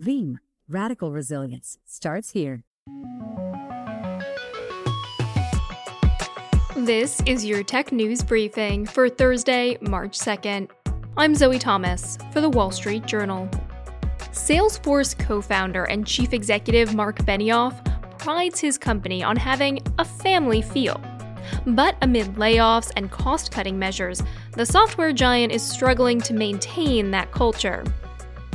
Veeam, radical resilience, starts here. This is your tech news briefing for Thursday, March 2nd. I'm Zoe Thomas for the Wall Street Journal. Salesforce co founder and chief executive Marc Benioff prides his company on having a family feel. But amid layoffs and cost cutting measures, the software giant is struggling to maintain that culture.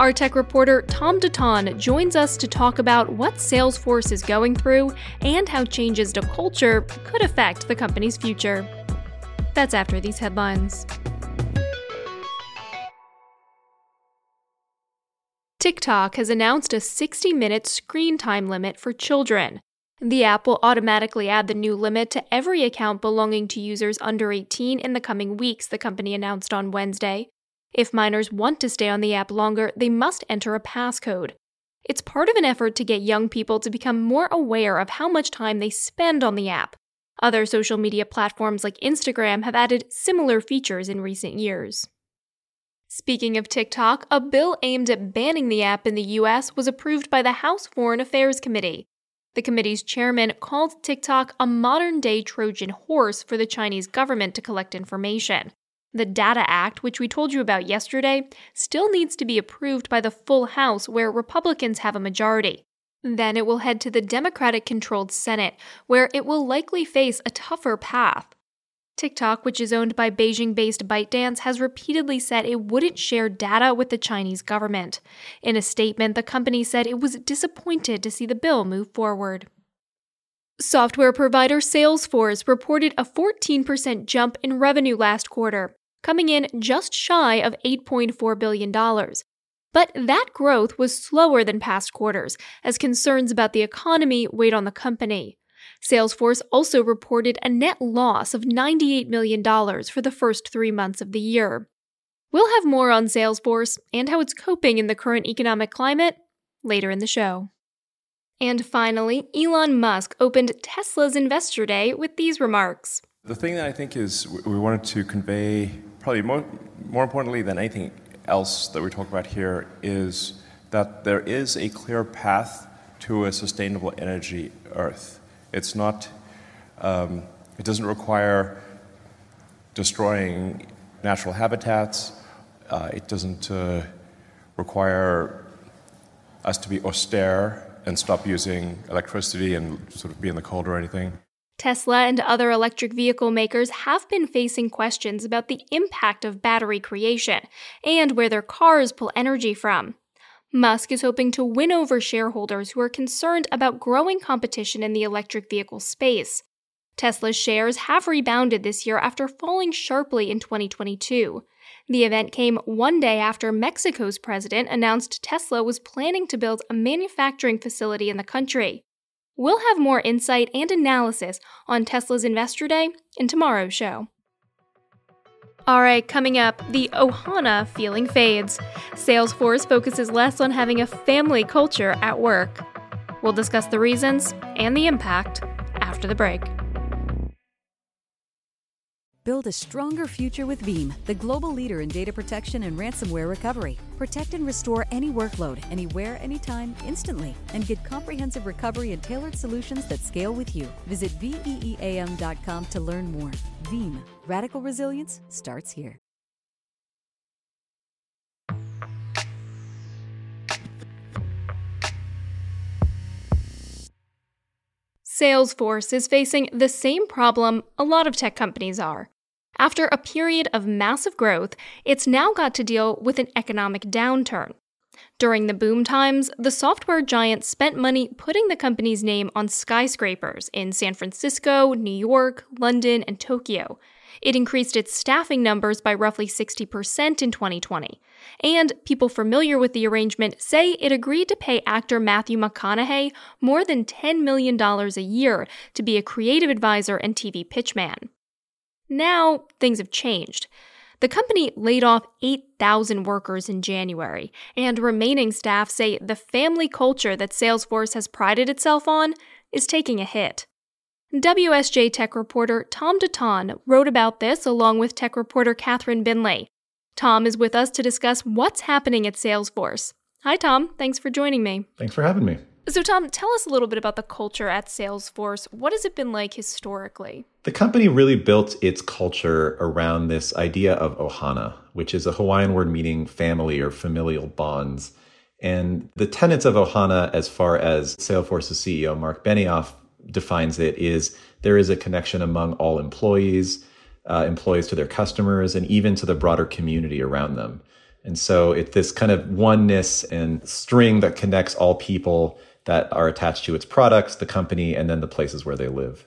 Our tech reporter Tom Dotan joins us to talk about what Salesforce is going through and how changes to culture could affect the company's future. That's after these headlines. TikTok has announced a 60 minute screen time limit for children. The app will automatically add the new limit to every account belonging to users under 18 in the coming weeks, the company announced on Wednesday. If minors want to stay on the app longer, they must enter a passcode. It's part of an effort to get young people to become more aware of how much time they spend on the app. Other social media platforms like Instagram have added similar features in recent years. Speaking of TikTok, a bill aimed at banning the app in the US was approved by the House Foreign Affairs Committee. The committee's chairman called TikTok a modern day Trojan horse for the Chinese government to collect information. The Data Act, which we told you about yesterday, still needs to be approved by the full House, where Republicans have a majority. Then it will head to the Democratic controlled Senate, where it will likely face a tougher path. TikTok, which is owned by Beijing based ByteDance, has repeatedly said it wouldn't share data with the Chinese government. In a statement, the company said it was disappointed to see the bill move forward. Software provider Salesforce reported a 14% jump in revenue last quarter, coming in just shy of $8.4 billion. But that growth was slower than past quarters, as concerns about the economy weighed on the company. Salesforce also reported a net loss of $98 million for the first three months of the year. We'll have more on Salesforce and how it's coping in the current economic climate later in the show. And finally, Elon Musk opened Tesla's Investor Day with these remarks. The thing that I think is we wanted to convey, probably more, more importantly than anything else that we talk about here, is that there is a clear path to a sustainable energy Earth. It's not, um, it doesn't require destroying natural habitats. Uh, it doesn't uh, require us to be austere and stop using electricity and sort of be in the cold or anything. Tesla and other electric vehicle makers have been facing questions about the impact of battery creation and where their cars pull energy from. Musk is hoping to win over shareholders who are concerned about growing competition in the electric vehicle space. Tesla's shares have rebounded this year after falling sharply in 2022. The event came one day after Mexico's president announced Tesla was planning to build a manufacturing facility in the country. We'll have more insight and analysis on Tesla's Investor Day in tomorrow's show. All right, coming up, the Ohana feeling fades. Salesforce focuses less on having a family culture at work. We'll discuss the reasons and the impact after the break. Build a stronger future with Veeam, the global leader in data protection and ransomware recovery. Protect and restore any workload, anywhere, anytime, instantly, and get comprehensive recovery and tailored solutions that scale with you. Visit VEEAM.com to learn more. Veeam, radical resilience starts here. Salesforce is facing the same problem a lot of tech companies are. After a period of massive growth, it's now got to deal with an economic downturn. During the boom times, the software giant spent money putting the company's name on skyscrapers in San Francisco, New York, London, and Tokyo. It increased its staffing numbers by roughly 60% in 2020. And people familiar with the arrangement say it agreed to pay actor Matthew McConaughey more than $10 million a year to be a creative advisor and TV pitchman. Now, things have changed. The company laid off 8,000 workers in January, and remaining staff say the family culture that Salesforce has prided itself on is taking a hit. WSJ tech reporter Tom Dotan wrote about this along with tech reporter Katherine Bindley. Tom is with us to discuss what's happening at Salesforce. Hi, Tom. Thanks for joining me. Thanks for having me. So, Tom, tell us a little bit about the culture at Salesforce. What has it been like historically? The company really built its culture around this idea of ohana, which is a Hawaiian word meaning family or familial bonds. And the tenets of ohana, as far as Salesforce's CEO Marc Benioff defines it, is there is a connection among all employees, uh, employees to their customers, and even to the broader community around them. And so it's this kind of oneness and string that connects all people that are attached to its products, the company, and then the places where they live.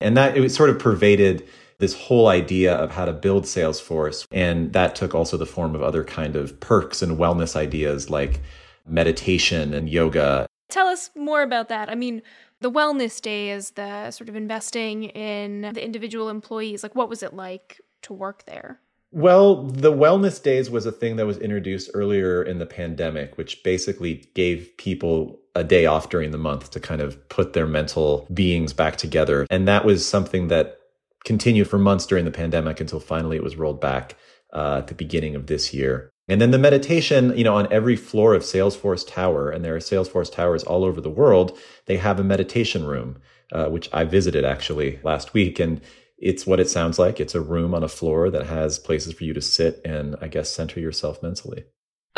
And that it sort of pervaded this whole idea of how to build Salesforce. And that took also the form of other kind of perks and wellness ideas like meditation and yoga. Tell us more about that. I mean, the wellness day is the sort of investing in the individual employees. Like, what was it like to work there? Well, the wellness days was a thing that was introduced earlier in the pandemic, which basically gave people a day off during the month to kind of put their mental beings back together. And that was something that continued for months during the pandemic until finally it was rolled back uh, at the beginning of this year. And then the meditation, you know, on every floor of Salesforce Tower, and there are Salesforce Towers all over the world, they have a meditation room, uh, which I visited actually last week. And it's what it sounds like. It's a room on a floor that has places for you to sit and, I guess, center yourself mentally.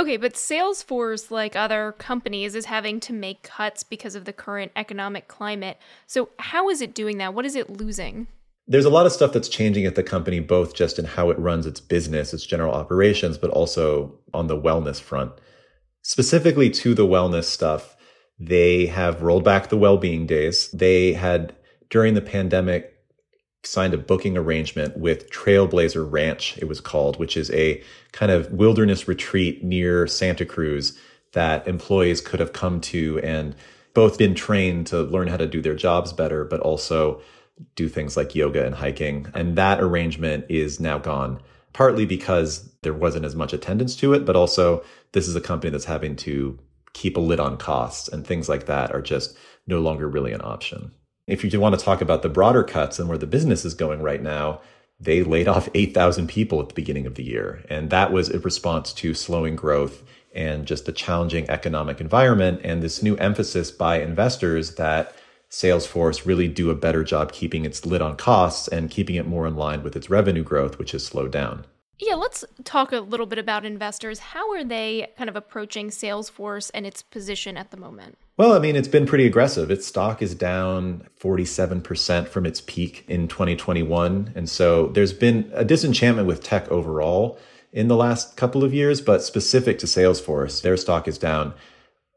Okay, but Salesforce, like other companies, is having to make cuts because of the current economic climate. So, how is it doing that? What is it losing? There's a lot of stuff that's changing at the company, both just in how it runs its business, its general operations, but also on the wellness front. Specifically to the wellness stuff, they have rolled back the well being days. They had, during the pandemic, signed a booking arrangement with Trailblazer Ranch, it was called, which is a kind of wilderness retreat near Santa Cruz that employees could have come to and both been trained to learn how to do their jobs better, but also do things like yoga and hiking. And that arrangement is now gone, partly because there wasn't as much attendance to it, but also this is a company that's having to keep a lid on costs and things like that are just no longer really an option. If you want to talk about the broader cuts and where the business is going right now, they laid off 8,000 people at the beginning of the year. And that was a response to slowing growth and just the challenging economic environment and this new emphasis by investors that Salesforce really do a better job keeping its lid on costs and keeping it more in line with its revenue growth, which has slowed down. Yeah, let's talk a little bit about investors. How are they kind of approaching Salesforce and its position at the moment? Well, I mean, it's been pretty aggressive. Its stock is down 47% from its peak in 2021. And so there's been a disenchantment with tech overall in the last couple of years, but specific to Salesforce, their stock is down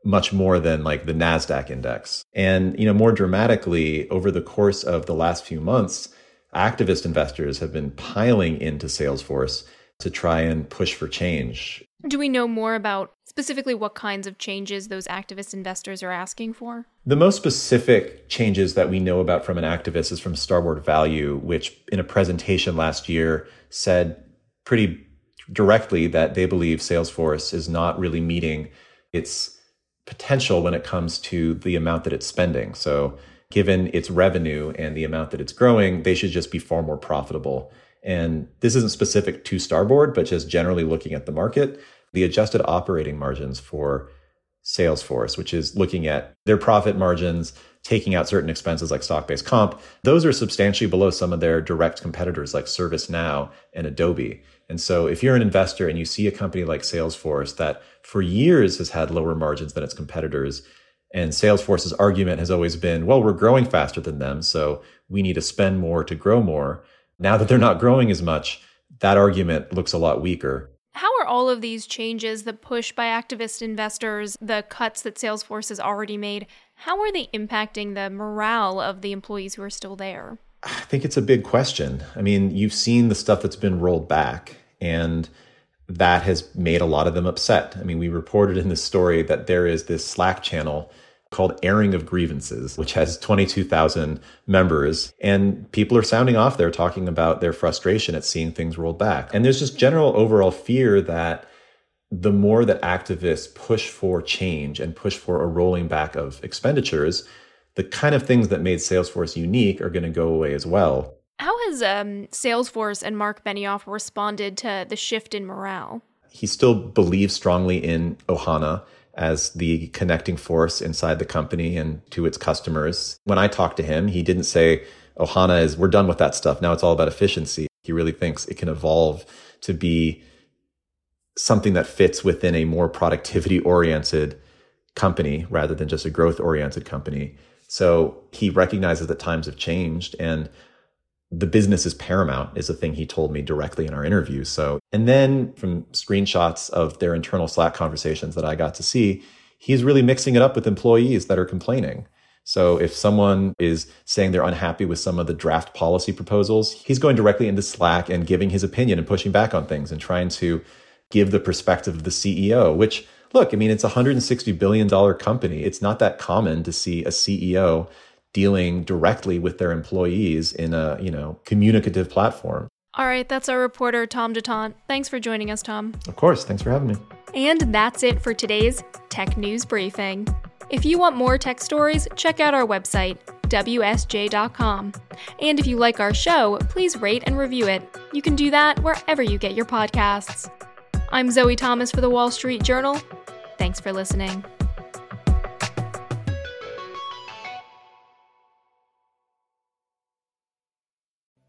much more than like the NASDAQ index. And, you know, more dramatically, over the course of the last few months, activist investors have been piling into Salesforce to try and push for change. Do we know more about specifically what kinds of changes those activist investors are asking for? The most specific changes that we know about from an activist is from Starboard Value, which in a presentation last year said pretty directly that they believe Salesforce is not really meeting its potential when it comes to the amount that it's spending. So, given its revenue and the amount that it's growing, they should just be far more profitable. And this isn't specific to Starboard, but just generally looking at the market, the adjusted operating margins for Salesforce, which is looking at their profit margins, taking out certain expenses like stock based comp, those are substantially below some of their direct competitors like ServiceNow and Adobe. And so if you're an investor and you see a company like Salesforce that for years has had lower margins than its competitors, and Salesforce's argument has always been, well, we're growing faster than them, so we need to spend more to grow more. Now that they're not growing as much, that argument looks a lot weaker. How are all of these changes, the push by activist investors, the cuts that Salesforce has already made, how are they impacting the morale of the employees who are still there? I think it's a big question. I mean, you've seen the stuff that's been rolled back, and that has made a lot of them upset. I mean, we reported in this story that there is this Slack channel called Airing of Grievances, which has 22,000 members. And people are sounding off there talking about their frustration at seeing things rolled back. And there's just general overall fear that the more that activists push for change and push for a rolling back of expenditures, the kind of things that made Salesforce unique are going to go away as well. How has um, Salesforce and Marc Benioff responded to the shift in morale? He still believes strongly in Ohana as the connecting force inside the company and to its customers. When I talked to him, he didn't say, Ohana is, we're done with that stuff. Now it's all about efficiency. He really thinks it can evolve to be something that fits within a more productivity oriented company rather than just a growth oriented company. So he recognizes that times have changed and the business is paramount is a thing he told me directly in our interview. So, and then from screenshots of their internal Slack conversations that I got to see, he's really mixing it up with employees that are complaining. So if someone is saying they're unhappy with some of the draft policy proposals, he's going directly into Slack and giving his opinion and pushing back on things and trying to give the perspective of the CEO, which look, I mean, it's a $160 billion company. It's not that common to see a CEO dealing directly with their employees in a, you know, communicative platform. All right, that's our reporter, Tom Dotan. Thanks for joining us, Tom. Of course. Thanks for having me. And that's it for today's Tech News Briefing. If you want more tech stories, check out our website, WSJ.com. And if you like our show, please rate and review it. You can do that wherever you get your podcasts. I'm Zoe Thomas for the Wall Street Journal. Thanks for listening.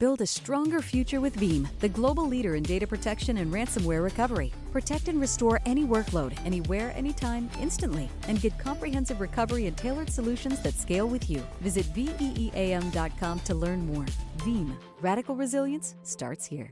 Build a stronger future with Veeam, the global leader in data protection and ransomware recovery. Protect and restore any workload, anywhere, anytime, instantly, and get comprehensive recovery and tailored solutions that scale with you. Visit VEEAM.com to learn more. Veeam, radical resilience starts here.